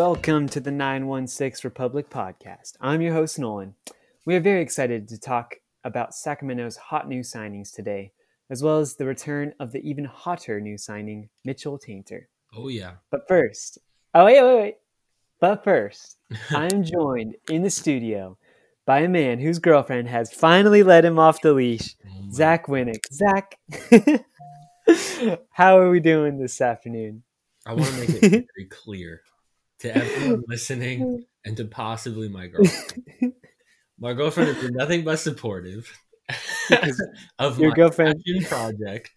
welcome to the 916 Republic podcast. I'm your host, Nolan. We are very excited to talk about Sacramento's hot new signings today, as well as the return of the even hotter new signing, Mitchell Taintor. Oh, yeah. But first, oh, wait, wait, wait. But first, I'm joined in the studio by a man whose girlfriend has finally let him off the leash, Oh Zach Winnick. Zach, how are we doing this afternoon? I want to make it very clear to everyone listening and to possibly my girlfriend. My girlfriend has been nothing but supportive of Your my girlfriend- project.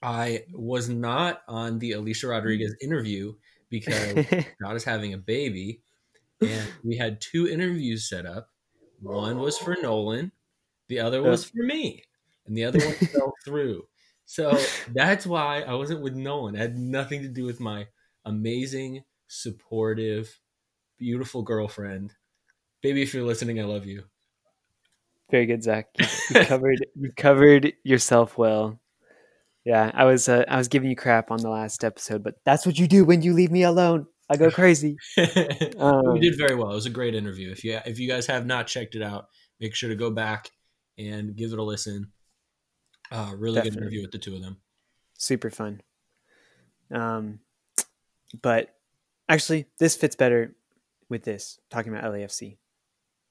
I was not on the Alicia Rodriguez interview because God is having a baby, and we had two interviews set up. One was for Nolan, the other was for me, and the other one fell through. So that's why I wasn't with Nolan. It had nothing to do with my amazing, supportive, beautiful girlfriend. Baby, if you're listening, I love you. Very good, Zach. You, you covered you covered yourself well. Yeah, I was uh, I was giving you crap on the last episode, but that's what you do when you leave me alone. I go crazy. Um, we did very well. It was a great interview. If you if you guys have not checked it out, make sure to go back and give it a listen. Uh, really good interview with the two of them. super fun. Um, but actually, this fits better with this talking about LAFC.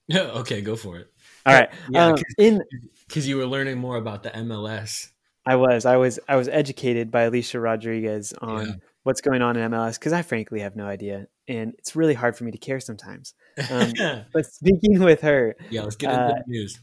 Yeah, okay, go for it. All right. Yeah, um, in Because you were learning more about the MLS. I was I was I was educated by Alicia Rodriguez on Yeah. what's going on in MLS because I frankly have no idea, and it's really hard for me to care sometimes. Um, But speaking with her, yeah, let's get into uh, the news.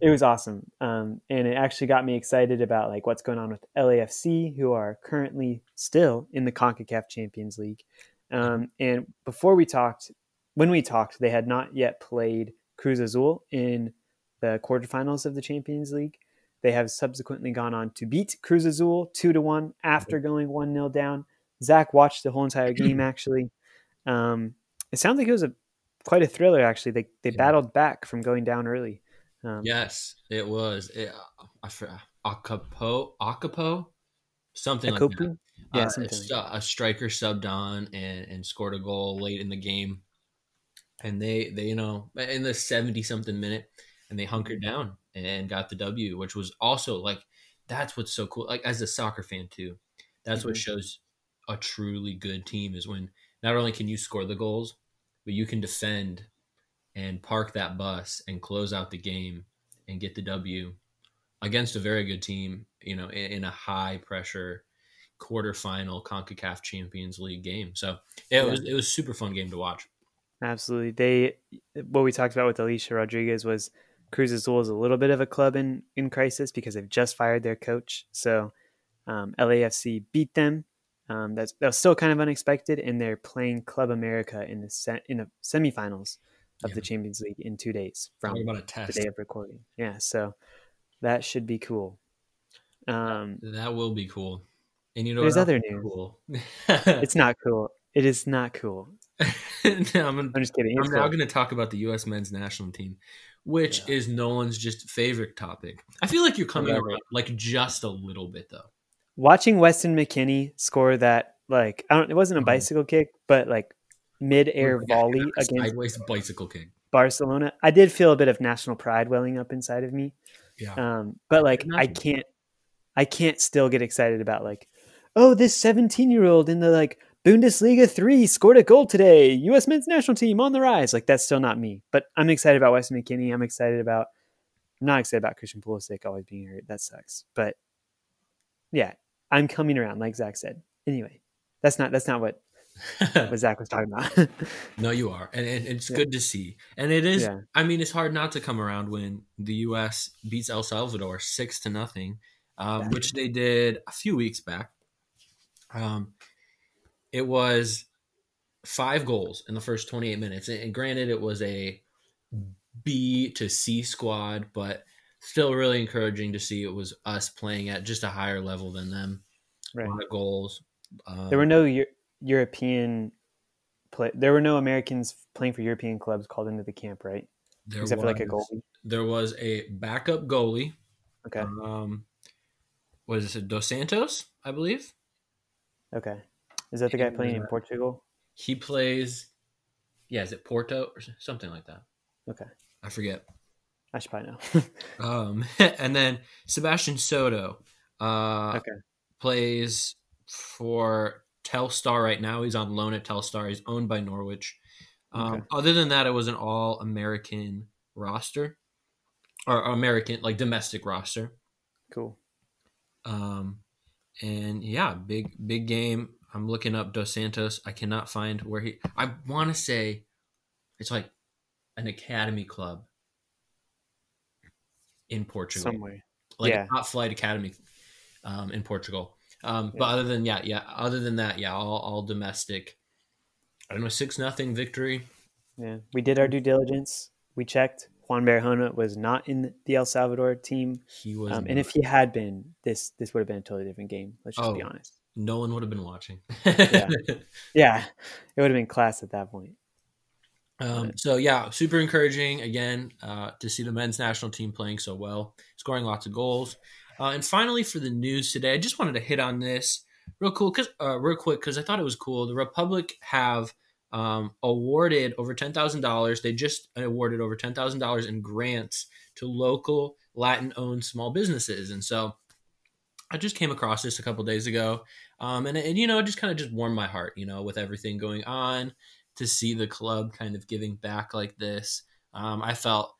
It was awesome, um, and it actually got me excited about like what's going on with LAFC, who are currently still in the Concacaf Champions League. Um, and before we talked, when we talked, they had not yet played Cruz Azul in the quarterfinals of the Champions League. They have subsequently gone on to beat Cruz Azul two to one after going one 0 down. Zach watched the whole entire game actually. Um, it sounds like it was a quite a thriller actually. They they Yeah. battled back from going down early. Um, Yes, it was. It, I forgot. Akapo, Akapo, something like that. Yeah, Uh, something a, like a striker subbed on and, and scored a goal late in the game, and they they you know in the seventy something minute, and they hunkered Mm-hmm. down and got the W, which was also like that's what's so cool. Like as a soccer fan too, that's what Mhm. shows a truly good team is when not only can you score the goals, but you can defend and park that bus and close out the game and get the W against a very good team, you know, in, in a high pressure quarterfinal CONCACAF Champions League game. So it Yeah. was it was super fun game to watch. Absolutely. They what we talked about with Alicia Rodriguez was Cruz Azul is a little bit of a club in in crisis because they've just fired their coach. So um, LAFC beat them. Um, that's that was still kind of unexpected, and they're playing Club America in the se- in the semifinals of the Champions League in two days from the day of recording. Yeah, so that should be cool. Um, That will be cool. And you know There's other news. Cool. it's not cool. It is not cool. No, I'm, I'm just kidding. It's I'm now going to talk about the U.S. men's national team, which Yeah. is Nolan's just favorite topic. I feel like you're coming around like just a little bit though. watching Weston McKennie score that like I don't it wasn't a Mhm. bicycle kick, but like mid air Like, volley against sideways bicycle kick. Barcelona. I did feel a bit of national pride welling up inside of me. Yeah. Um, but like I can't I can't still get excited about like, oh, this 17 year old in the like Bundesliga three scored a goal today. US men's national team on the rise. Like that's still not me. But I'm excited about Weston McKennie. I'm excited about I'm not excited about Christian Pulisic always being hurt. That sucks. But yeah, I'm coming around, like Zach said. Anyway, that's not that's not what, what Zach was talking about. no, you are, and, and it's Yeah. good to see. And it is. Yeah. I mean, it's hard not to come around when the U.S. beats El Salvador six to nothing, um, Yeah. which they did a few weeks back. Um, it was five goals in the first 28 minutes, and granted, it was a B to C squad, but still really encouraging to see it was us playing at just a higher level than them. right. A lot of goals. Um, There were no European play. There were no Americans playing for European clubs called into the camp, right? there Except for like a was- goalie. There was a backup goalie. Okay. Um, was it Dos Santos? I believe. Okay. Is that the guy playing in Portugal? He plays, yeah, is it Porto or something like that? Okay. I forget. I should probably know. Um, and then Sebastian Soto uh, okay. plays for Telstar right now. He's on loan at Telstar. He's owned by Norwich. Um, Okay. Other than that, it was an all American roster or American, like domestic roster. Cool. Um, and yeah, big big game. I'm looking up Dos Santos. I cannot find where he. I want to say it's like an academy club in Portugal, Somewhere. like yeah. a top flight academy um, in Portugal. Um, But other than yeah, yeah, other than that, yeah, all, all domestic. I don't know, six nothing victory. Yeah. We did our due diligence. We checked. Juan Barahona was not in the El Salvador team. He was, Um, and if he had been, this this would have been a totally different game. Let's just be Oh. honest. no one would have been watching. Yeah. It would have been class at that point. Um, so yeah, super encouraging again uh, to see the men's national team playing so well, scoring lots of goals. Uh, and finally, for the news today, I just wanted to hit on this real cool, cause uh, real quick, because I thought it was cool. The Republic have um, awarded over ten thousand dollars. They just awarded over ten thousand dollars in grants to local Latin-owned small businesses, and so I just came across this a couple days ago, um, and, and you know, it just kind of just warmed my heart, you know, with everything going on to see the club kind of giving back like this. Um, I felt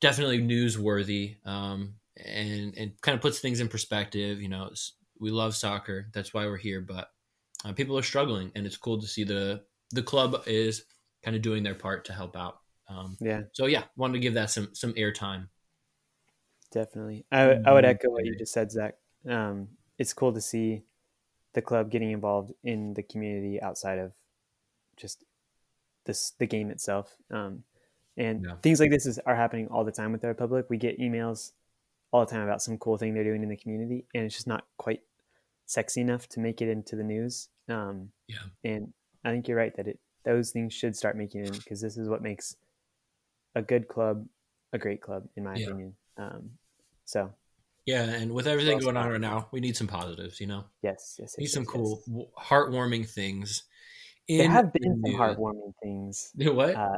definitely newsworthy um, and and kind of puts things in perspective. You know, we love soccer, that's why we're here, but uh, people are struggling, and it's cool to see the the club is kind of doing their part to help out. Um, Yeah, so yeah, wanted to give that some some airtime. definitely. I, would- I would Mhm. echo what you just said, Zach. Um, it's cool to see the club getting involved in the community outside of just this the game itself. Um, and Yeah. things like this is, are happening all the time with the Republic. We get emails all the time about some cool thing they're doing in the community, and it's just not quite sexy enough to make it into the news. Um, Yeah. and I think you're right that it those things should start making it because this is what makes a good club a great club, in my Yeah. opinion. Um, so Yeah, and with everything going on right now, we need some positives. You know, yes, yes, need yes, some yes, cool, yes. heartwarming things. There have the been some news. heartwarming things. What? Uh,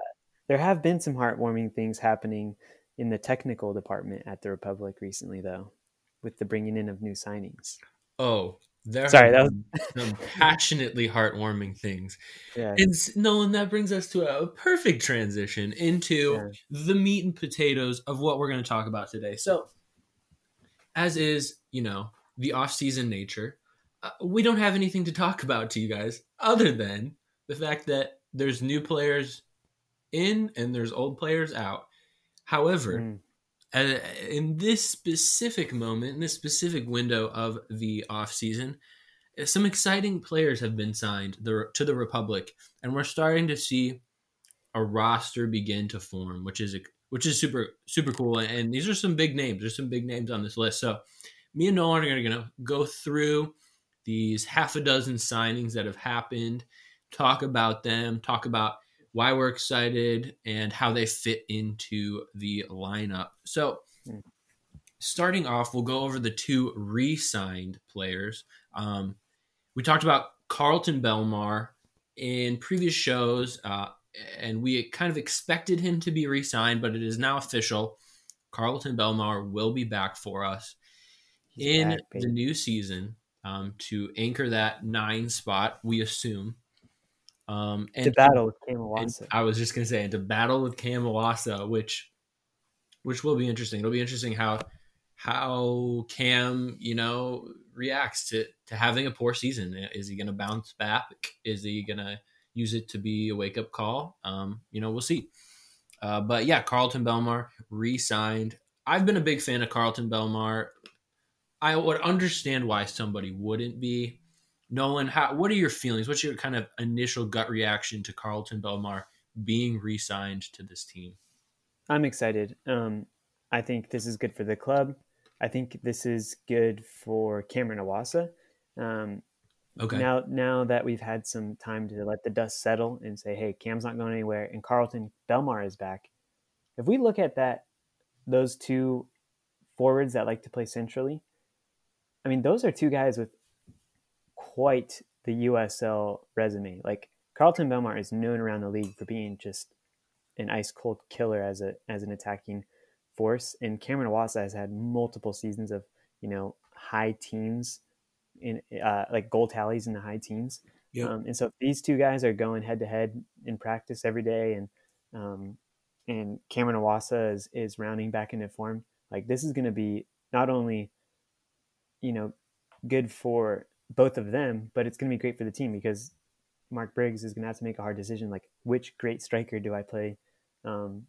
there have been some heartwarming things happening in the technical department at the Republic recently, though, with the bringing in of new signings. oh, there. Sorry, that been some passionately heartwarming things. Yeah, And s- Nolan, that brings us to a perfect transition into Yeah. the meat and potatoes of what we're going to talk about today. So, as is, you know, the off-season nature, uh, we don't have anything to talk about to you guys other than the fact that there's new players in and there's old players out. However, Mm, uh, in this specific moment, in this specific window of the off season, some exciting players have been signed the, to the Republic, and we're starting to see a roster begin to form, which is which is super super cool. And these are some big names. There's some big names on this list. So me and Nolan are going to go through these half a dozen signings that have happened, talk about them, talk about why we're excited and how they fit into the lineup. So, Hmm. starting off, we'll go over the two re signed players. Um, we talked about Kharlton Belmar in previous shows, uh, and we kind of expected him to be re signed, but it is now official. Kharlton Belmar will be back for us he's in back, the new season um, to anchor that nine spot, we assume. Um, and to battle with Cam Iwasa. I was just gonna say, and to battle with Cam Iwasa, which which will be interesting. It'll be interesting how how Cam, you know, reacts to to having a poor season. Is he gonna bounce back? Is he gonna use it to be a wake up call? Um, you know, we'll see. Uh, but yeah, Kharlton Belmar re-signed. I've been a big fan of Kharlton Belmar. I would understand why somebody wouldn't be. Nolan, how, what are your feelings? What's your kind of initial gut reaction to Kharlton Belmar being re-signed to this team? I'm excited. Um, I think this is good for the club. I think this is good for Cameron Iwasa. Um, Okay. Now, now that we've had some time to let the dust settle and say, "Hey, Cam's not going anywhere," and Kharlton Belmar is back. If we look at that, those two forwards that like to play centrally, I mean, those are two guys with quite the USL resume. Like Kharlton Belmar is known around the league for being just an ice cold killer as a as an attacking force, and Cameron Iwasa has had multiple seasons of you know high teams in uh, like goal tallies in the high teams. Yep. Um, and so these two guys are going head to head in practice every day, and um, and Cameron Iwasa is is rounding back into form, like this is going to be not only you know good for both of them, but it's going to be great for the team because Mark Briggs is going to have to make a hard decision, like which great striker do I play, um,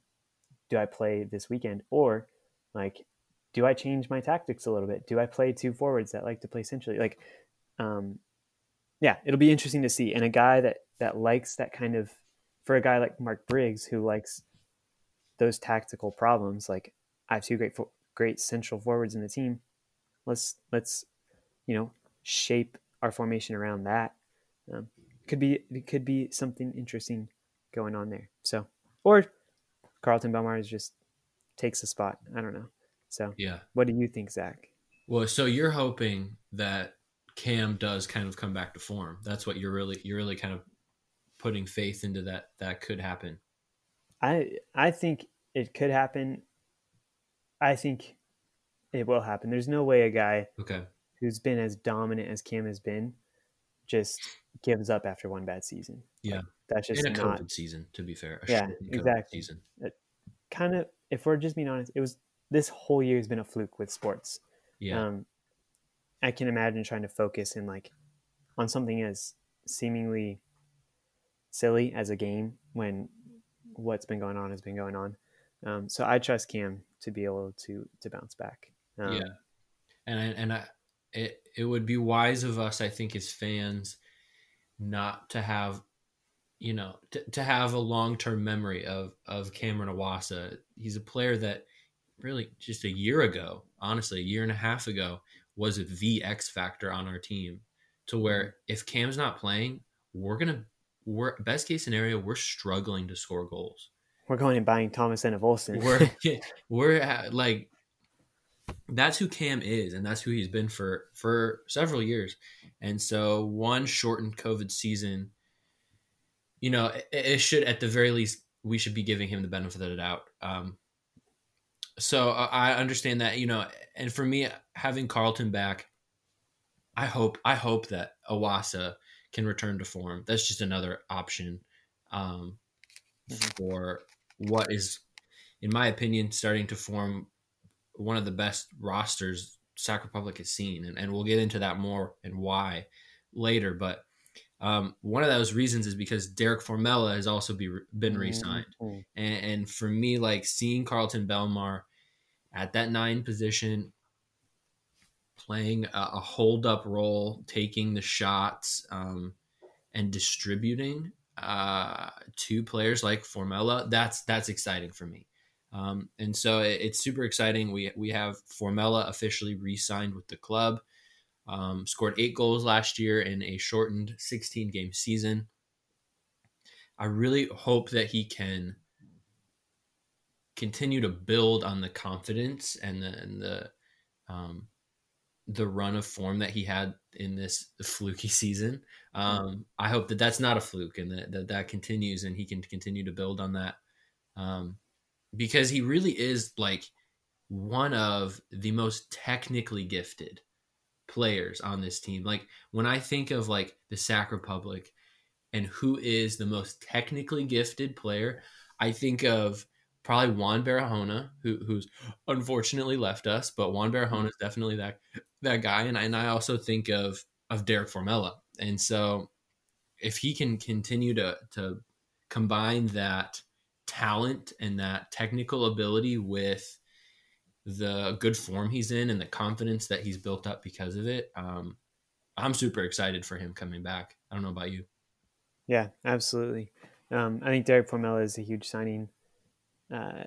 do I play this weekend, or like do I change my tactics a little bit? Do I play two forwards that like to play centrally? Like, um, yeah, it'll be interesting to see. And a guy that that likes that kind of, for a guy like Mark Briggs who likes those tactical problems, like I have two great great central forwards in the team. Let's let's you know shape our formation around that. Um, could be it could be something interesting going on there. So or Kharlton Belmar just takes a spot. I don't know. So yeah, what do you think, Zach? Well, so you're hoping that Cam does kind of come back to form. That's what you're really you're really kind of putting faith into that that could happen. I I think it could happen. I think it will happen. There's no way a guy okay who's been as dominant as Cam has been just gives up after one bad season. Yeah, like, that's just in a not, COVID season. To be fair, yeah, exactly. Season. It kind of, if we're just being honest, it was this whole year has been a fluke with sports. Yeah. Um, I can imagine trying to focus in like on something as seemingly silly as a game when what's been going on has been going on. Um, so I trust Cam to be able to to bounce back. Um, yeah, and I, and I, it it would be wise of us, I think, as fans, not to have, you know, to, to have a long term memory of of Cameron Iwasa. He's a player that really just a year ago, honestly, a year and a half ago, was the X factor on our team. To where mm-hmm. if Cam's not playing, we're gonna we're best case scenario, we're struggling to score goals. We're going and buying Thomas and Olsen. We're we're like that's who Cam is, and that's who he's been for for several years. And so, one shortened COVID season, you know, it, it should at the very least we should be giving him the benefit of the doubt. Um, so I understand that, you know, and for me, having Kharlton back, I hope I hope that Iwasa can return to form. That's just another option um, mm-hmm. for what is, in my opinion, starting to form one of the best rosters Sac Republic has seen, and, and we'll get into that more and why later. But um, one of those reasons is because Derek Formella has also be, been re-signed, mm-hmm. and, and, for me, like seeing Kharlton Belmar at that nine position, playing a, a hold-up role, taking the shots, um, and distributing uh, to players like Formella, that's that's exciting for me. Um, and so it, it's super exciting. We we have Formella officially re-signed with the club. Um, scored eight goals last year in a shortened 16 game season. I really hope that he can continue to build on the confidence and the and the um, the run of form that he had in this fluky season. Um, I hope that that's not a fluke and that, that that continues and he can continue to build on that. Um, because he really is like one of the most technically gifted players on this team. Like when I think of like the Sac Republic and who is the most technically gifted player, I think of probably Juan Barahona, who, who's unfortunately left us, but Juan mm-hmm. Barahona is definitely that that guy. And I, and I also think of of Derek Formella. And so if he can continue to to combine that talent and that technical ability with the good form he's in and the confidence that he's built up because of it. Um, I'm super excited for him coming back. I don't know about you. Yeah, absolutely. Um, I think Derek Formella is a huge signing. Uh,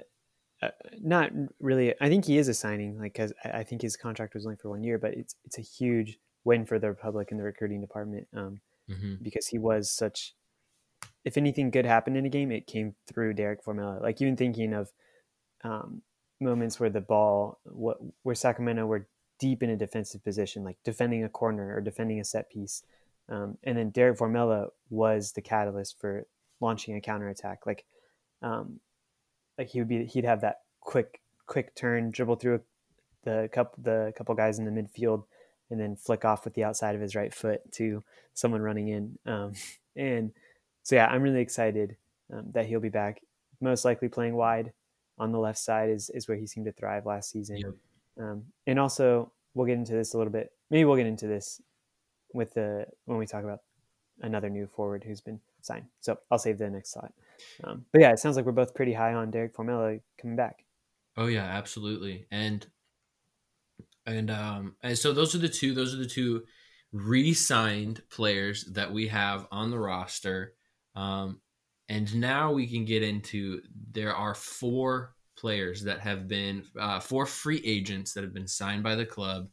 uh, not really. I think he is a signing, like because I think his contract was only for one year, but it's it's a huge win for the Republic and the recruiting department um, mm-hmm. because he was such if anything good happened in a game, it came through Derek Formella. Like even thinking of um, moments where the ball, what where Sacramento were deep in a defensive position, like defending a corner or defending a set piece, Um, and then Derek Formella was the catalyst for launching a counterattack. Like, um, like he would be, he'd have that quick, quick turn, dribble through the couple, the couple guys in the midfield, and then flick off with the outside of his right foot to someone running in. Um, and so, yeah, I'm really excited um, that he'll be back. Most likely playing wide on the left side is, is where he seemed to thrive last season. Um, and also, we'll get into this a little bit. Maybe we'll get into this with the when we talk about another new forward who's been signed. So I'll save the next slide. Um, but yeah, it sounds like we're both pretty high on Derek Formella coming back. Oh yeah, absolutely. And and um and so those are the two. Those are the two re-signed players that we have on the roster. Um, and now we can get into there are four players that have been uh, four free agents that have been signed by the club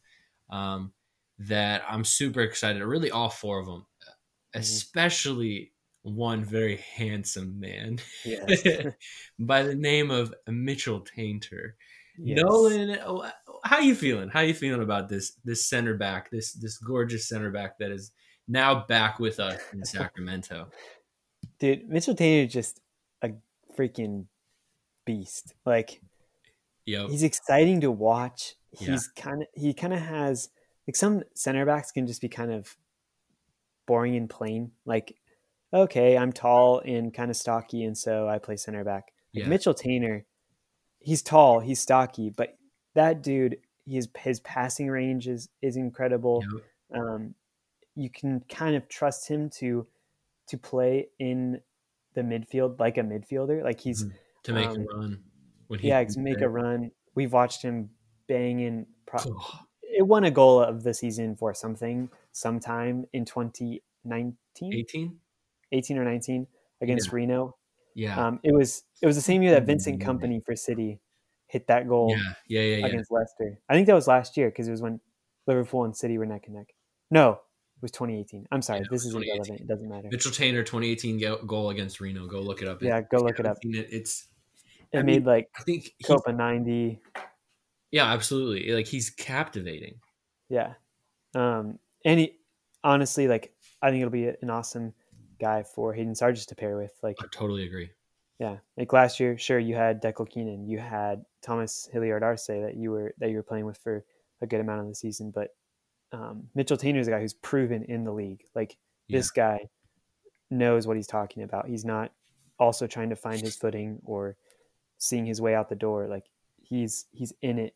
um, that I'm super excited. Really, all four of them, mm-hmm. especially one very handsome man yes. by the name of Mitchell Taintor. Yes. Nolan, how you feeling? How you feeling about this this center back, this this gorgeous center back that is now back with us in Sacramento? Dude, Mitchell Taintor just a freaking beast. Like, yep. he's exciting to watch. He's yeah. kind of he kind of has like some center backs can just be kind of boring and plain. Like, okay, I'm tall and kind of stocky, and so I play center back. Like yeah. Mitchell Taintor, he's tall, he's stocky, but that dude, his his passing range is is incredible. Yep. Um, you can kind of trust him to to play in the midfield like a midfielder. Like he's mm-hmm. to make um, a run. yeah, to make there. a run. We've watched him bang in. Pro- it won a goal of the season for something sometime in 2019, 18, 18 or 19 against yeah. Reno. Yeah, um, it was it was the same year that Vincent Kompany for City hit that goal. Yeah, yeah, yeah, yeah. against Leicester. I think that was last year because it was when Liverpool and City were neck and neck. No, was 2018. I'm sorry, this is irrelevant. It doesn't matter. Mitchell Taintor 2018 goal against Reno. Go look it up. Yeah, go look it up. It, it's it I made mean, like I think Copa 90. Yeah, absolutely. Like he's captivating. Yeah. Um and he honestly like I think it'll be an awesome guy for Hayden Sargis to pair with. Like I totally agree. Yeah. Like last year, sure you had Dekel Keenan, you had Thomas Hilliard Arce that you were that you were playing with for a good amount of the season, but um, Mitchell Taintor is a guy who's proven in the league. Like yeah. this guy knows what he's talking about. He's not also trying to find his footing or seeing his way out the door. Like he's he's in it,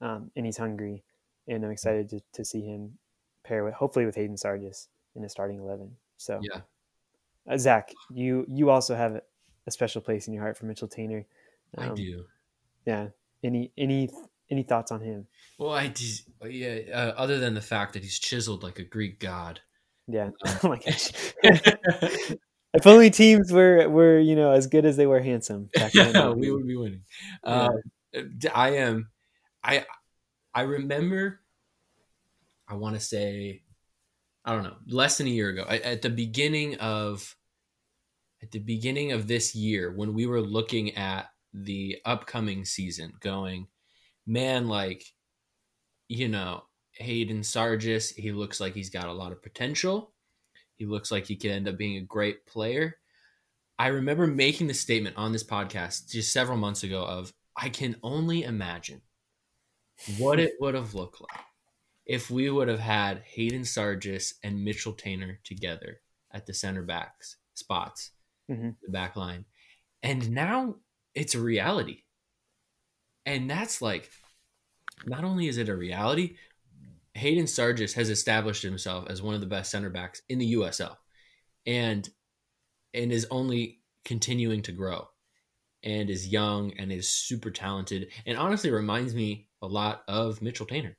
um, and he's hungry. And I'm excited to, to see him pair with hopefully with Hayden Sargis in a starting eleven. So yeah, uh, Zach, you you also have a special place in your heart for Mitchell Taintor. Um, I do. Yeah. Any any any thoughts on him? Well, I yeah. Uh, other than the fact that he's chiseled like a Greek god. Yeah. Um, oh my gosh. if only teams were were you know as good as they were handsome. yeah, we would be winning. Yeah. Um, I am. I I remember. I want to say, I don't know, less than a year ago, at the beginning of, at the beginning of this year, when we were looking at the upcoming season, going, man, like, you know, Hayden Sargis, he looks like he's got a lot of potential. He looks like he could end up being a great player. I remember making the statement on this podcast just several months ago of I can only imagine what it would have looked like if we would have had Hayden Sargis and Mitchell Taintor together at the center backs spots, mm-hmm. the back line. And now it's a reality. And that's like, not only is it a reality, Hayden Sargis has established himself as one of the best center backs in the USL, and and is only continuing to grow, and is young and is super talented, and honestly reminds me a lot of Mitchell Taintor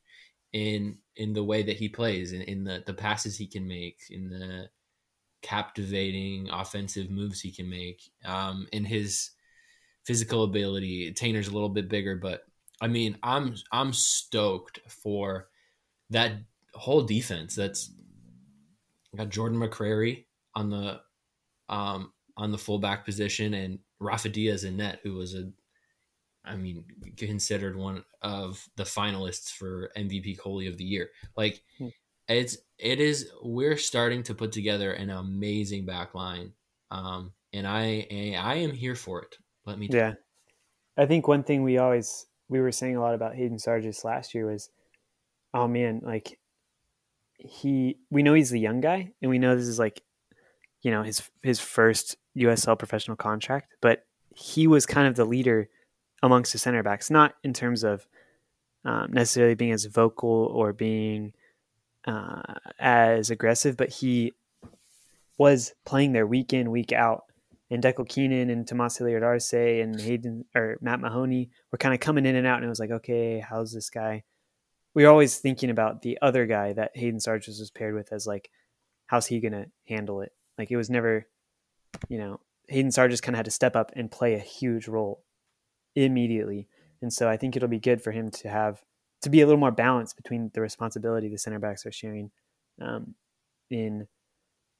in in the way that he plays, in, in the the passes he can make, in the captivating offensive moves he can make, um, in his physical ability. Taintor's a little bit bigger, but I mean, I'm I'm stoked for that whole defense. That's got Jordan McCrary on the um on the fullback position and Rafa Diaz in net, who was a I mean, considered one of the finalists for MVP goalie of the year. Like, hmm. it's it is we're starting to put together an amazing back line. Um, and I I am here for it. Let me yeah. I think one thing we always we were saying a lot about Hayden Sargis last year was, oh man, like he we know he's the young guy, and we know this is like, you know, his his first USL professional contract, but he was kind of the leader amongst the center backs, not in terms of um, necessarily being as vocal or being uh, as aggressive, but he was playing there week in, week out. And Dekel Keenan and Tomas Hilliard Arce and Hayden or Matt Mahoney were kind of coming in and out, and it was like, okay, how's this guy? We were always thinking about the other guy that Hayden Sargis was paired with as like, how's he gonna handle it? Like it was never, you know, Hayden Sargis kind of had to step up and play a huge role immediately. And so I think it'll be good for him to have to be a little more balanced between the responsibility the center backs are sharing um, in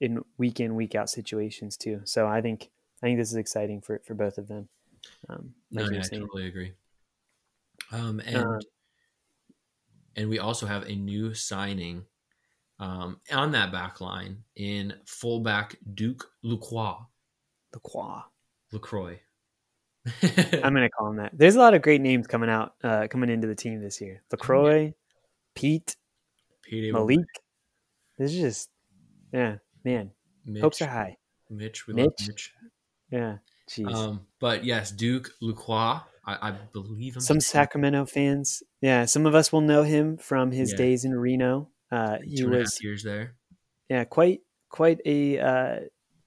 in week in week out situations too. So I think I think this is exciting for for both of them. Um, no, yeah, I totally agree. Um, and uh, and we also have a new signing um, on that back line in fullback Duke Lacroix. Lacroix. Lacroix. I'm gonna call him that. There's a lot of great names coming out, uh, coming into the team this year. Lacroix, yeah. Pete, Pete Malik. This is just, yeah, man. Mitch, Hopes are high. Mitch, we Mitch. Mitch. Yeah, jeez. Um, but yes, Duke Lacroix. I, I believe him. Some Sacramento fans, yeah, some of us will know him from his yeah. days in Reno. Uh, he Two was years there. Yeah, quite quite a uh,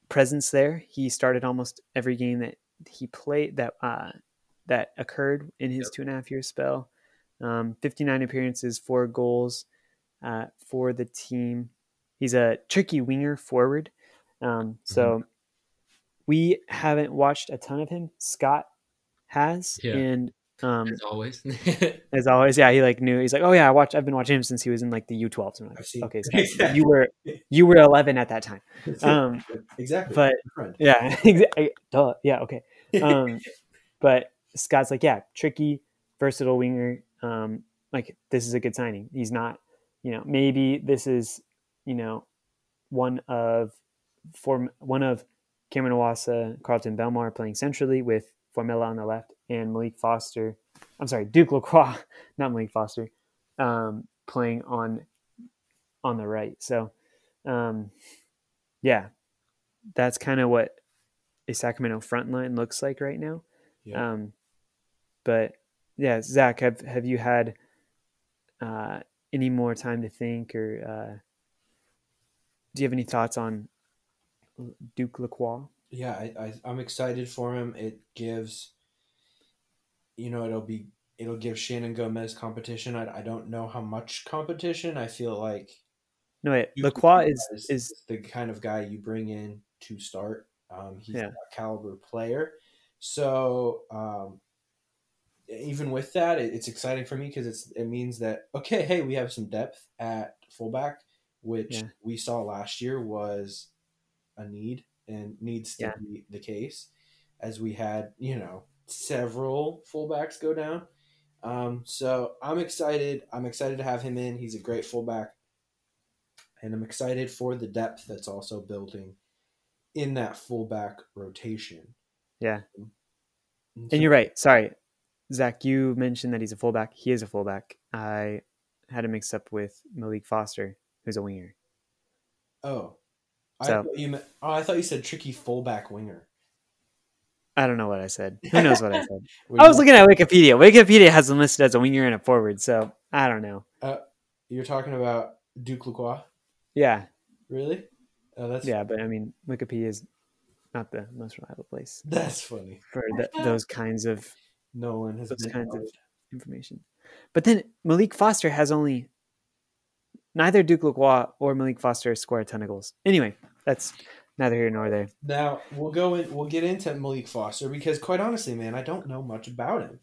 presence there. He started almost every game that he played that uh, that occurred in his yep. two and a half year spell. Um, 59 appearances, four goals uh, for the team. He's a tricky winger forward. Um, so mm-hmm. We haven't watched a ton of him. Scott has, yeah. and um, as always, as always, yeah, he like knew. He's like, oh yeah, I watched. I've been watching him since he was in like the U12s. I'm like, okay, so you were you were 11 at that time. Um, exactly. But yeah, exactly. Duh. Yeah. Okay. Um, but Scott's like, yeah, tricky, versatile winger. Um, like this is a good signing. He's not, you know, maybe this is, you know, one of form one of Cameron Iwasa, Kharlton Belmar playing centrally with Formella on the left and Maalique Foster. I'm sorry, Duke Lacroix, not Maalique Foster, um, playing on on the right. So, um, yeah, that's kind of what a Sacramento front line looks like right now. Yeah. Um, but yeah, Zach, have have you had uh, any more time to think, or uh, do you have any thoughts on Duke Lacroix? Yeah, I, I am excited for him. It gives, you know, it'll be it'll give Shannon Gomez competition. I, I don't know how much competition. I feel like no, wait, Lacroix is, is is the kind of guy you bring in to start. Um, he's yeah. a caliber player. So um, even with that, it, it's exciting for me because it's it means that okay, hey, we have some depth at fullback, which yeah. we saw last year was a need and needs to yeah. be the case, as we had you know several fullbacks go down. Um, so I'm excited. I'm excited to have him in. He's a great fullback, and I'm excited for the depth that's also building in that fullback rotation. Yeah. And you're right. Sorry. Zach, you mentioned that he's a fullback. He is a fullback. I had him mixed up with Maalique Foster, who's a winger. Oh. So, I thought you meant, oh, I thought you said tricky fullback winger. I don't know what I said. Who knows what I said? I was looking at Wikipedia. Wikipedia has him listed as a winger and a forward, so I don't know. Uh, you're talking about Duke Lacroix? Yeah. Really? Oh, that's yeah, but I mean, Wikipedia is not the most reliable place. That's funny for the, those kinds of no one has those kinds of information. But then Maalique Foster has only neither Duke Lacroix or Maalique Foster score a ton of goals. Anyway, that's neither here nor there. Now we'll go in. We'll get into Maalique Foster because, quite honestly, man, I don't know much about him.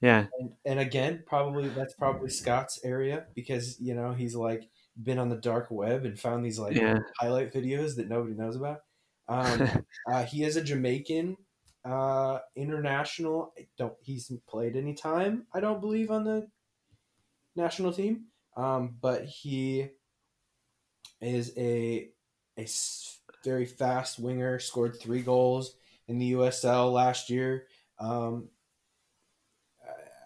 Yeah, and, and again, probably that's probably Scott's area because you know he's like been on the dark web and found these like yeah. highlight videos that nobody knows about. Um, uh, he is a Jamaican uh, international. I don't he's played any time? I don't believe on the national team, um, but he is a a very fast winger. Scored three goals in the USL last year. Um,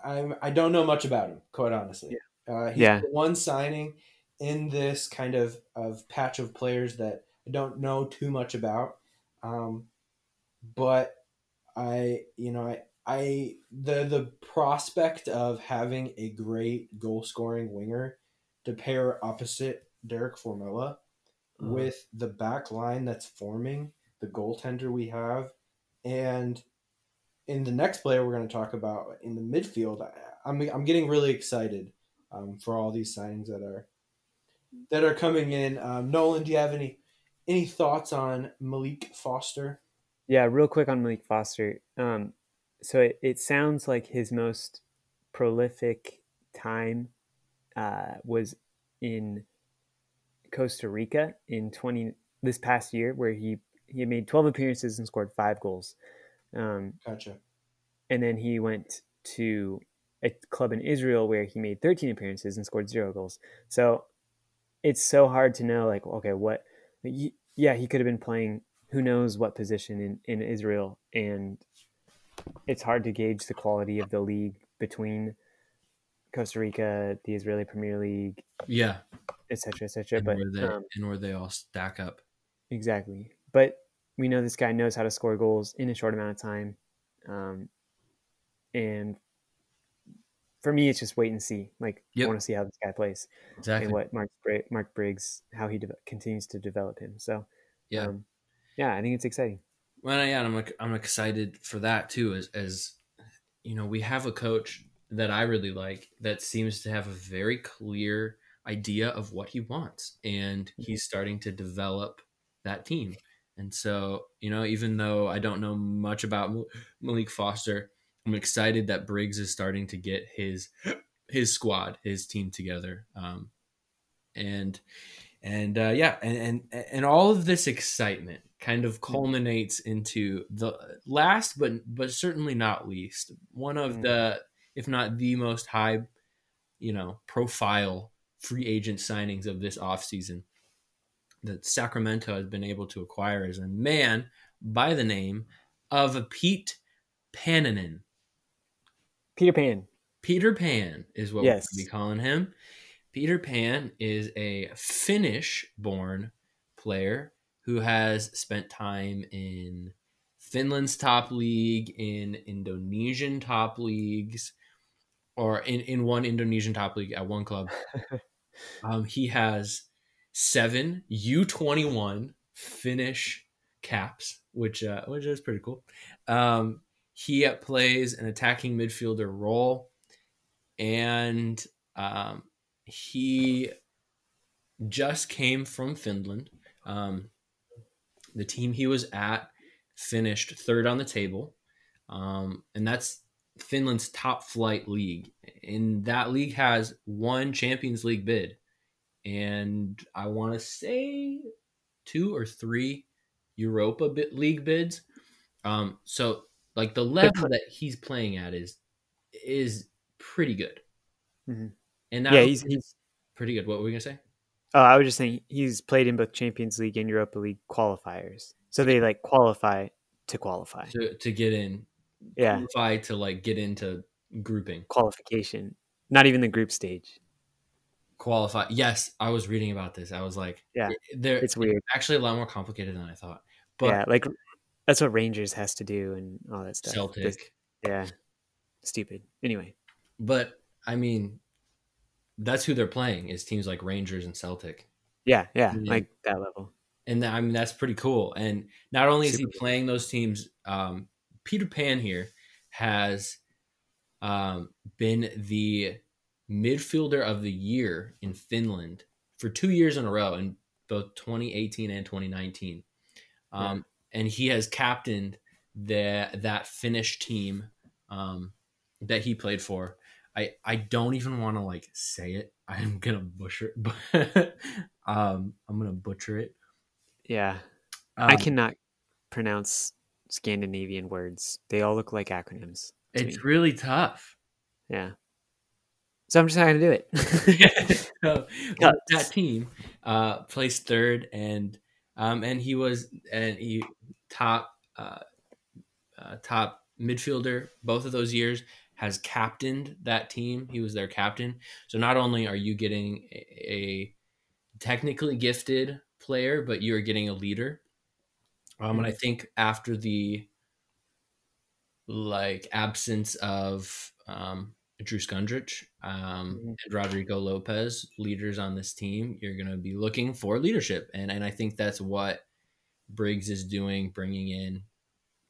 I I don't know much about him, quite honestly. Yeah. Uh, he's yeah. one signing in this kind of of patch of players that I don't know too much about. Um, but I, you know, I, I the the prospect of having a great goal scoring winger to pair opposite Derek Formella uh-huh. with the back line that's forming, the goaltender we have, and in the next player we're going to talk about in the midfield, I, am I'm, I'm getting really excited um, for all these signings that are that are coming in. Um, Nolan, do you have any any thoughts on Maalique Foster? Yeah, real quick on Maalique Foster. Um, so it, it sounds like his most prolific time uh, was in Costa Rica in 20 this past year, where he he made 12 appearances and scored five goals. Um, gotcha. And then he went to a club in Israel where he made 13 appearances and scored zero goals. So it's so hard to know, like, okay, what? Yeah, he could have been playing who knows what position in, in Israel, and it's hard to gauge the quality of the league between Costa Rica, the Israeli Premier League, yeah, etc., etc. But where they, um, and where they all stack up exactly. But we know this guy knows how to score goals in a short amount of time, um, and for me, it's just wait and see. Like yep. I want to see how this guy plays, exactly, and what Mark Mark Briggs how he de- continues to develop him. So yeah, um, yeah, I think it's exciting. Well, yeah, I'm I'm excited for that too. As as you know, we have a coach that I really like that seems to have a very clear idea of what he wants, and he's starting to develop that team. And so, you know, even though I don't know much about Maalique Foster, I'm excited that Briggs is starting to get his his squad, his team together. Um, and and uh, yeah, and, and and all of this excitement kind of mm. culminates into the last but but certainly not least one of mm. the if not the most high you know profile free agent signings of this offseason that Sacramento has been able to acquire is a man by the name of Pete Pennanen. Peter Pan. Peter Pan is what yes. we're be calling him. Peter Pan is a Finnish born player who has spent time in Finland's top league, in Indonesian top leagues, or in, in one Indonesian top league at one club. um, he has seven U21 Finnish caps, which uh, which is pretty cool. Um, he plays an attacking midfielder role, and um, he just came from Finland. Um, the team he was at finished third on the table, um, and that's Finland's top flight league. And that league has one Champions League bid, and I want to say two or three Europa League bids. Um, so like the level that he's playing at is is pretty good. Mm-hmm. And yeah, he's, he's pretty good. What were we gonna say? Oh, I was just saying he's played in both Champions League and Europa League qualifiers, so they like qualify to qualify to to get in. Yeah, qualify to like get into grouping qualification, not even the group stage. Qualify. Yes, I was reading about this. I was like, yeah, eh, there. It's weird. It's actually a lot more complicated than I thought. But yeah, like that's what Rangers has to do and all that stuff. Celtic. This, yeah, stupid. Anyway, but I mean, that's who they're playing is teams like Rangers and Celtic. Yeah, yeah, like that level. And I mean that's pretty cool. And not only is he playing those teams, um, Peter Pan here has um, been the midfielder of the year in Finland for two years in a row in both 2018 and 2019. Um, yeah. And he has captained the, that Finnish team um, that he played for I I don't even want to like say it. I'm gonna butcher it, but um, I'm gonna butcher it. Yeah, um, I cannot pronounce Scandinavian words. They all look like acronyms. It's me. really tough. Yeah. So I'm just not to do it. so, well, that team uh, placed third, and um, and he was and he top uh, uh, top midfielder both of those years has captained that team. He was their captain. So not only are you getting a, technically gifted player, but you're getting a leader. Um, and I mm-hmm. think after the like absence of um, Drew Skundrich um, mm-hmm. and Rodrigo Lopez, leaders on this team, you're going to be looking for leadership, and and I think that's what Briggs is doing, bringing in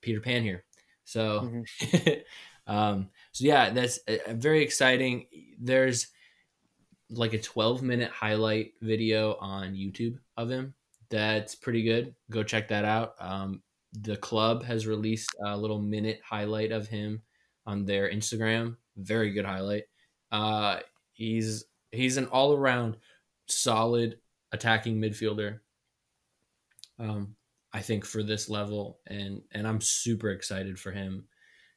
Peter Pan here. So, mm-hmm. um, so yeah, that's a, a very exciting. There's like a 12 minute highlight video on YouTube of him. That's pretty good. Go check that out. Um, the club has released a little minute highlight of him on their Instagram. Very good highlight. Uh, he's he's an all around solid attacking midfielder. Um, I think for this level, and and I'm super excited for him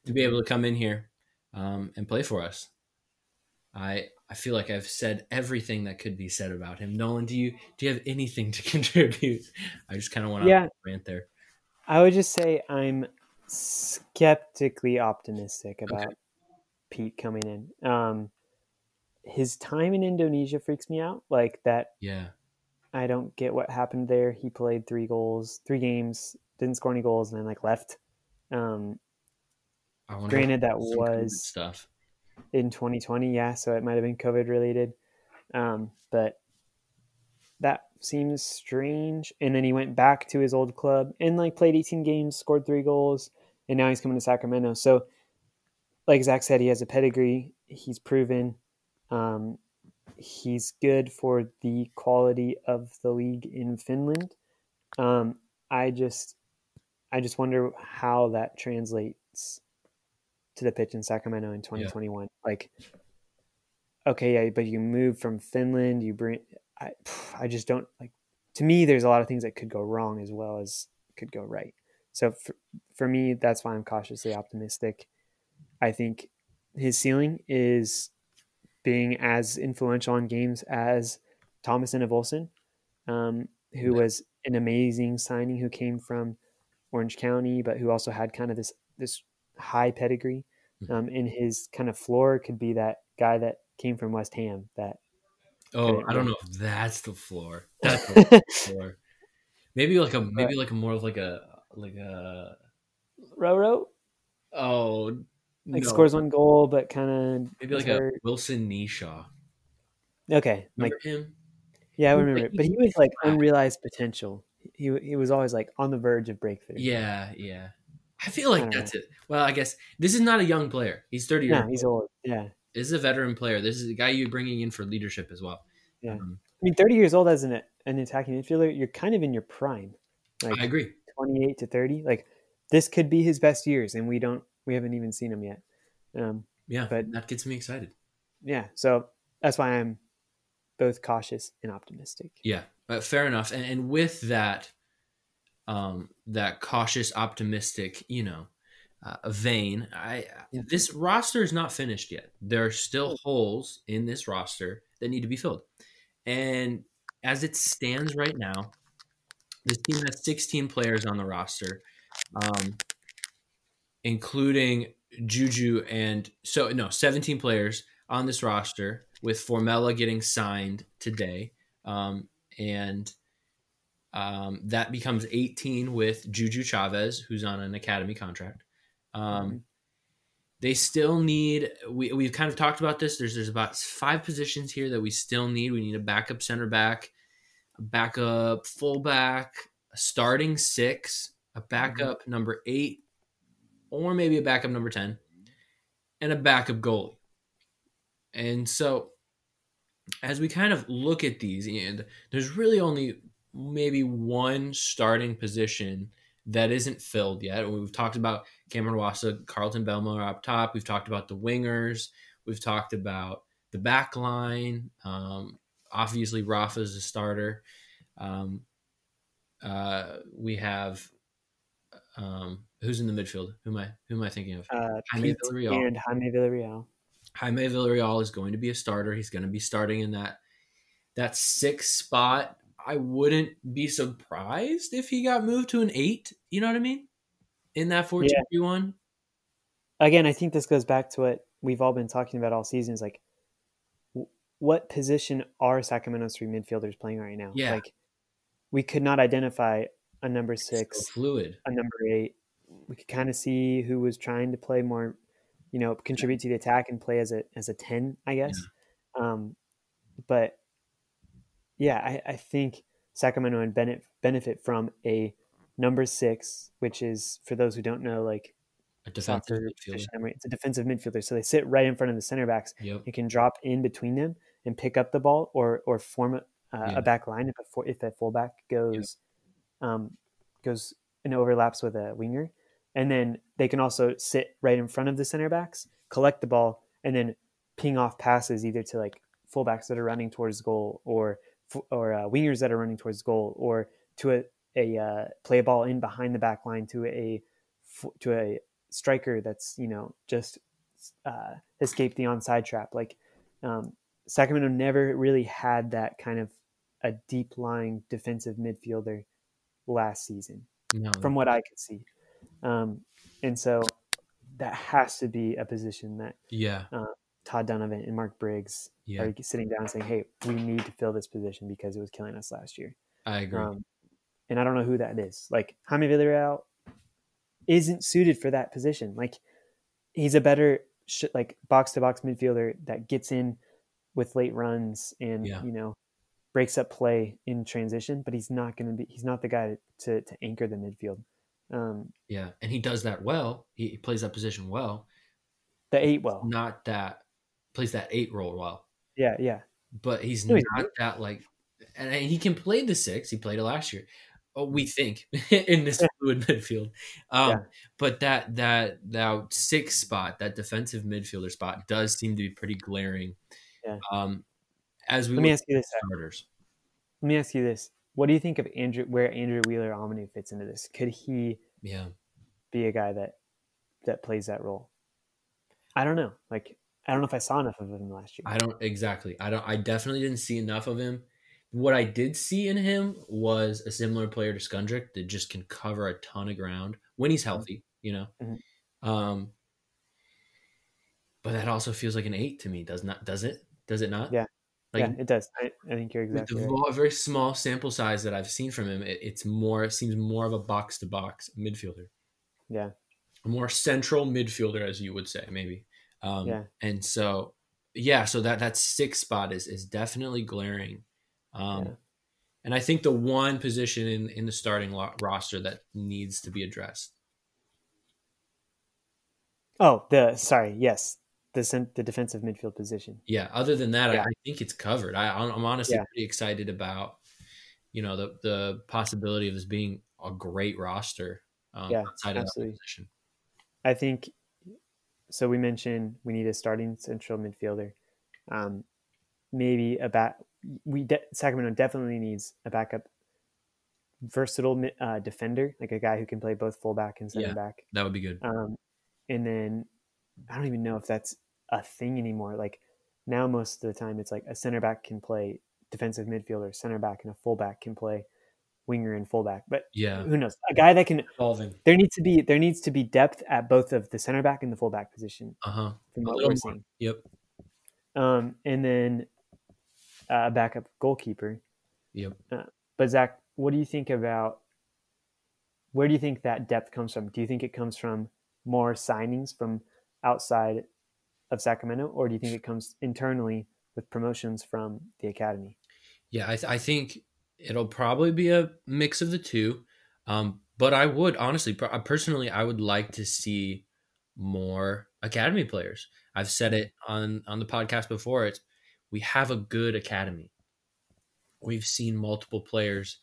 to be able to come in here um, and play for us. I I feel like I've said everything that could be said about him. Nolan, do you do you have anything to contribute? I just kind of want to yeah. rant there. I would just say I'm skeptically optimistic about okay. Pete coming in. Um, his time in Indonesia freaks me out. Like that. Yeah. I don't get what happened there. He played three goals, three games, didn't score any goals, and then like left. Um, granted, that was stuff in 2020. Yeah, so it might have been COVID related. Um, but that seems strange. And then he went back to his old club and like played 18 games, scored three goals, and now he's coming to Sacramento. So, like Zach said, he has a pedigree. He's proven. Um, he's good for the quality of the league in Finland. Um, I just, I just wonder how that translates to the pitch in Sacramento in 2021. Yeah. Like, okay, yeah, but you move from Finland, you bring. I, I just don't like. To me, there's a lot of things that could go wrong as well as could go right. So for, for me, that's why I'm cautiously optimistic. I think his ceiling is being as influential on games as Thomas Enevoldsen, um, who was an amazing signing who came from Orange County, but who also had kind of this this high pedigree. Mm-hmm. Um, and his kind of floor could be that guy that came from West Ham. That oh, I don't know if that's the floor. That's the floor. Maybe like a maybe like a more of like a like a Roro. Oh, like no. scores one goal, but kind of maybe like hurt. a Wilson Kneeshaw. Okay, remember like him. Yeah, I remember. But he was like unrealized potential. He he was always like on the verge of breakthrough. Yeah, yeah. I feel like I that's know. it. Well, I guess this is not a young player. He's 30 years he's old. Yeah. This is a veteran player. This is a guy you're bringing in for leadership as well. Yeah. Um, I mean, 30 years old as an, an attacking midfielder, you're kind of in your prime. Like I agree. 28 to 30. Like this could be his best years, and we don't, we haven't even seen him yet. Um, yeah. But that gets me excited. Yeah. So that's why I'm both cautious and optimistic. Yeah. Uh, fair enough. And, and with that, um, that cautious, optimistic, you know, uh, vein. I this roster is not finished yet. There are still holes in this roster that need to be filled, and as it stands right now, this team has 16 players on the roster, um, including Juju and so no 17 players on this roster with Formella getting signed today, um, and um, that becomes 18 with Juju Chavez, who's on an academy contract. Um, mm-hmm. They still need. We we've kind of talked about this. There's there's about five positions here that we still need. We need a backup center back, a backup fullback, a starting six, a backup mm-hmm. number eight, or maybe a backup number ten, and a backup goalie. And so, as we kind of look at these, and there's really only maybe one starting position that isn't filled yet. We've talked about Cameron Iwasa, Kharlton Belmar up top. We've talked about the wingers. We've talked about the back line. Um, obviously, Rafa is a starter. Um, uh, we have um, who's in the midfield? Who am I? Who am I thinking of? Uh, Jaime Villarreal. And Jaime Villarreal. Jaime Villarreal is going to be a starter. He's going to be starting in that that six spot. I wouldn't be surprised if he got moved to an eight. You know what I mean? In that four two three one. Again, I think this goes back to what we've all been talking about all season. Is like, what position are Sacramento's three midfielders playing right now? Yeah. Like, we could not identify a number six, so fluid, a number eight. We could kind of see who was trying to play more, you know, contribute to the attack and play as a as a ten, I guess. Yeah. Um, but yeah, I, I think Sacramento and benefit benefit from a number six, which is for those who don't know, like a defensive midfielder. It's a defensive midfielder, so they sit right in front of the center backs. Yep. You can drop in between them and pick up the ball, or or form a, uh, yeah. a back line if a if a fullback goes yep. um, goes and overlaps with a winger, and then they can also sit right in front of the center backs, collect the ball, and then ping off passes either to like fullbacks that are running towards goal or or uh, wingers that are running towards goal, or to a, a uh, play ball in behind the back line to a to a striker that's you know just uh, escaped the onside trap. Like um, Sacramento never really had that kind of a deep lying defensive midfielder last season, no. from what I could see. Um, and so that has to be a position that yeah uh, Todd Donovan and Mark Briggs yeah. are sitting down saying, "Hey, we need to fill this position because it was killing us last year." I agree. Um, and I don't know who that is. Like Jaime Villarreal isn't suited for that position. Like he's a better sh- like box to box midfielder that gets in with late runs and yeah. you know breaks up play in transition, but he's not going to be. He's not the guy to to anchor the midfield. Um, yeah, and he does that well. He, he plays that position well. The eight well, not that plays that eight role well. Yeah, yeah. But he's no, not he's that like, and he can play the six. He played it last year. Oh, we think in this fluid midfield. Um, yeah. But that that that six spot, that defensive midfielder spot, does seem to be pretty glaring. Yeah. Um, as we let me ask you this: starters. Let me ask you this: What do you think of Andrew? Where Andrew Wheeler-Omiunu fits into this? Could he? Yeah. Be a guy that that plays that role. I don't know. Like I don't know if I saw enough of him last year. I don't exactly. I don't. I definitely didn't see enough of him. What I did see in him was a similar player to Skundrich that just can cover a ton of ground when he's healthy. You know. Mm-hmm. Um. But that also feels like an eight to me. Does not? Does it? Does it not? Yeah. Like, yeah, it does. I, I think you're exactly with the right. very small sample size that I've seen from him, it, it's more. It seems more of a box to box midfielder. Yeah. A more central midfielder, as you would say, maybe. Um, yeah. And so, yeah, so that that six spot is is definitely glaring. Um, Yeah. And I think the one position in in the starting lo- roster that needs to be addressed. Oh, the sorry, yes, the the defensive midfield position. Yeah. Other than that, Yeah. I, I think it's covered. I, I'm honestly Yeah. pretty excited about, you know, the the possibility of this being a great roster um, Yeah, outside of that absolutely. position. I think so. We mentioned we need a starting central midfielder. Um, maybe a back. We de- Sacramento definitely needs a backup, versatile uh, defender, like a guy who can play both fullback and center Yeah. back. That would be good. Um, and then I don't even know if that's a thing anymore. Like now, most of the time, it's like a center back can play defensive midfielder, center back, and a fullback can play winger and fullback. But Yeah. who knows? A guy that can Evolving. there needs to be there needs to be depth at both of the center back and the fullback position Uh huh. from what we're seeing. Yep. Um, and then uh, a backup goalkeeper. Yep. But Zach, what do you think about where do you think that depth comes from? Do you think it comes from more signings from outside of Sacramento, or do you think it comes internally with promotions from the academy? Yeah, I, th- I think it'll probably be a mix of the two. Um, but I would honestly, personally, I would like to see more academy players. I've said it on on the podcast before. It's we have a good academy. We've seen multiple players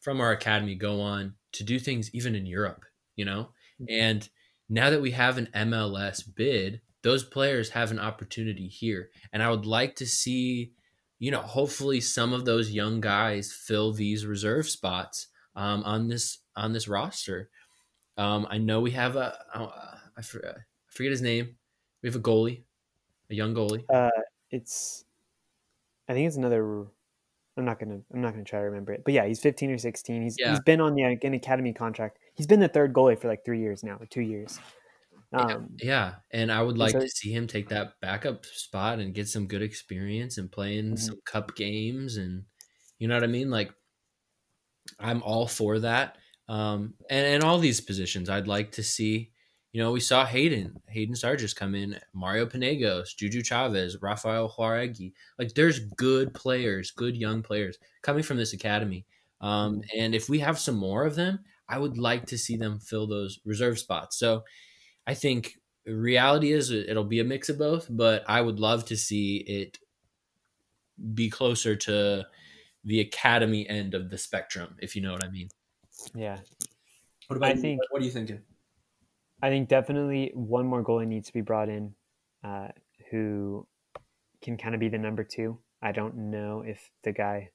from our academy go on to do things even in Europe, you know? And now that we have an MLS bid, those players have an opportunity here. And I would like to see, you know, hopefully some of those young guys fill these reserve spots um, on this on this roster. Um, I know we have a uh, I, forget his name. We have a goalie. A young goalie. Uh, it's, I think it's another. I'm not gonna. I'm not gonna try to remember it. But yeah, he's 15 or 16. He's Yeah. he's been on the an academy contract. He's been the third goalie for like three years now, or two years. Um, Yeah, and I would like so- to see him take that backup spot and get some good experience and play in Mhm. some cup games and you know what I mean. Like, I'm all for that. Um, and and all these positions, I'd like to see. You know, we saw Hayden, Hayden Sargis come in, Mario Panagos, Juju Chavez, Rafael Jauregui. Like, there's good players, good young players coming from this academy. Um, and if we have some more of them, I would like to see them fill those reserve spots. So, I think reality is it'll be a mix of both, but I would love to see it be closer to the academy end of the spectrum, if you know what I mean. yeah, What about I you? think- What are you thinking? I think definitely one more goalie needs to be brought in, uh, who can kind of be the number two. I don't know if the guy,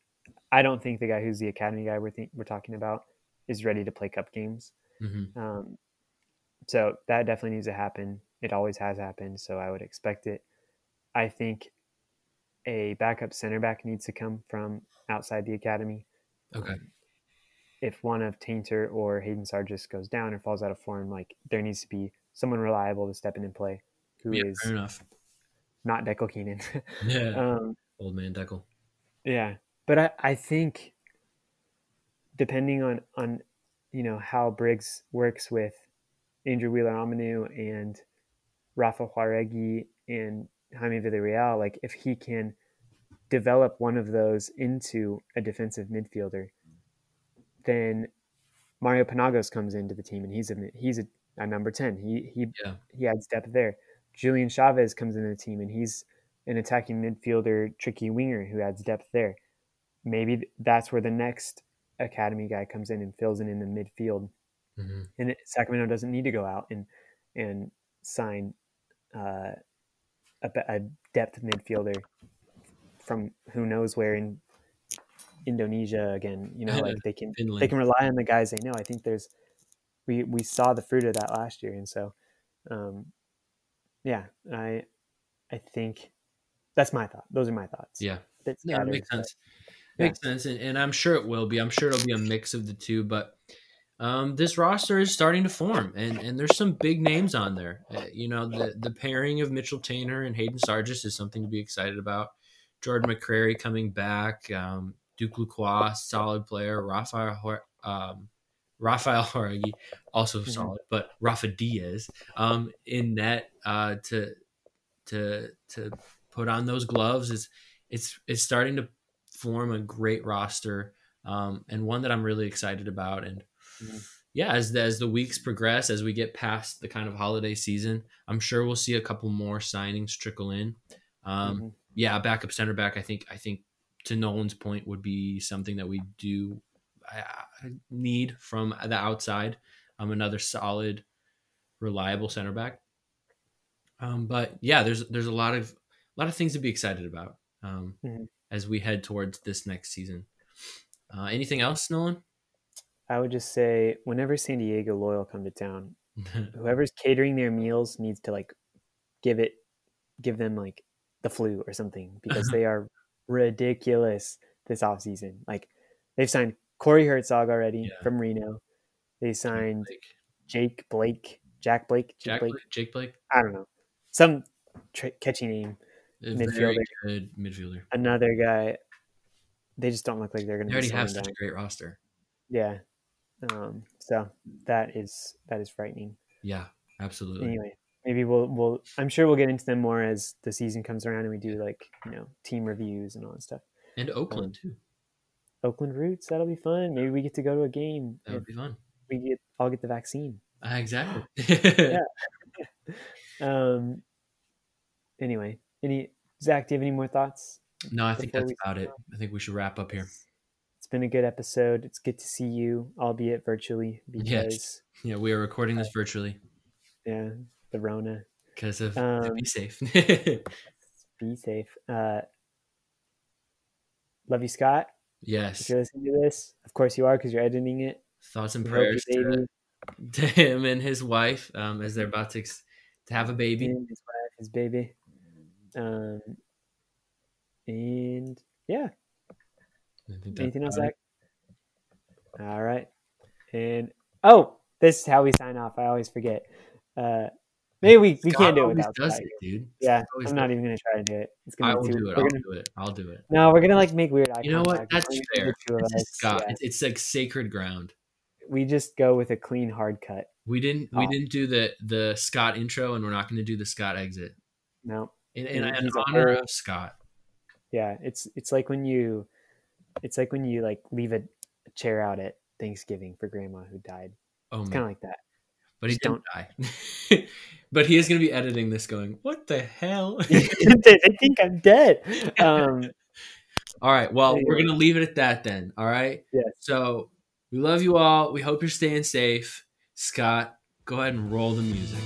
I don't think the guy who's the academy guy we're think, we're talking about is ready to play cup games. hmm Um, so that definitely needs to happen. It always has happened, so I would expect it. I think a backup center back needs to come from outside the academy. Okay. Um, if one of Taintor or Hayden Sargis goes down or falls out of form, like there needs to be someone reliable to step in and play, who is Yeah, fair enough. not Dekel Keenan. Yeah, um, old man Dekel. yeah, but I, I think depending on on you know how Briggs works with Andrew Wheeler-Omiunu and Rafa Jauregui and Jaime Villarreal, like if he can develop one of those into a defensive midfielder, then Mario Panagos comes into the team and he's a he's a, a number ten. He he Yeah. he adds depth there. Julian Chavez comes into the team and he's an attacking midfielder, tricky winger who adds depth there. Maybe that's where the next academy guy comes in and fills in in the midfield. Hmm And it, Sacramento doesn't need to go out and and sign uh, a, a depth midfielder from who knows where in Indonesia again. You know, like they can they can rely on the guys they know. I think there's we we saw the fruit of that last year, and so um, yeah, I I think that's my thought. Those are my thoughts. Yeah. Yeah, it makes but- sense. Makes sense, and, and I'm sure it will be. I'm sure it'll be a mix of the two, but um, this roster is starting to form, and, and there's some big names on there. Uh, you know, the the pairing of Mitchell Taintor and Hayden Sargis is something to be excited about. Jordan McCrary coming back, um, Duke Lacroix, solid player. Rafael Hor- um, Rafael Jorge, also Mhm. solid, but Rafa Diaz um, in net uh, to to to put on those gloves is it's it's starting to form a great roster um, and one that I'm really excited about. And Mhm. yeah, as the, as the weeks progress, as we get past the kind of holiday season, I'm sure we'll see a couple more signings trickle in. Um, Mhm. Yeah, backup center back. I think I think to Nolan's point would be something that we do need from the outside. Um, another solid, reliable center back. Um, but yeah, there's there's a lot of a lot of things to be excited about um, Mhm. as we head towards this next season. Uh, anything else, Nolan? I would just say whenever San Diego Loyal come to town, whoever's catering their meals needs to like give it give them like the flu or something because they are ridiculous this offseason. Like they've signed Corey Hertzog already Yeah. from Reno. They signed Blake. Jake Blake, Jack Blake, Jake Jack Blake. Blake, Jake Blake, I don't know. Some tr- catchy name. a Midfielder. good midfielder. Another guy. They just don't look like they're going to. be already have such down. a great roster. Yeah. Um, so that is that is frightening. Yeah, absolutely. anyway maybe we'll we'll i'm sure we'll get into them more as the season comes around and we do like you know team reviews and all that stuff And Oakland too. oakland roots that'll be fun maybe we get to go to a game That would be fun. we get i'll get the vaccine Uh, exactly. um anyway any zach do you have any more thoughts no, I think that's about it. I think we should wrap up here. It's been a good episode it's good to see you albeit virtually because Yes. Yeah, we are recording this virtually yeah the rona because of Um, be safe. be safe uh love you scott if yes. you're listening to this of course you are because you're editing it Thoughts and prayers to, baby to him and his wife um, as they're about to, ex- to have a baby. him, his wife, his baby. Um, and yeah. Anything else, Zach? All right. And oh, this is how we sign off. I always forget. Uh, maybe we, we can't do it without does it, dude. Yeah, I'm not even gonna try to do it. It's gonna I will too, do it. I'll gonna, do it. I'll do it. No, we're gonna like make weird. you know what? That's fair. It's, Scott. Yeah. it's like sacred ground. We just go with a clean hard cut. We didn't. We oh. didn't do the the Scott intro, and we're not going to do the Scott exit. No. In, in, in honor whole, of Scott. Yeah, it's it's like when you, it's like when you like leave a chair out at Thanksgiving for Grandma who died. Oh, it's kind of like that. But he don't die. but he is going to be editing this, going, "What the hell?" I think I'm dead. Um, all right. Well, anyway. we're going to leave it at that then. All right. Yeah. So we love you all. We hope you're staying safe. Scott, go ahead and roll the music.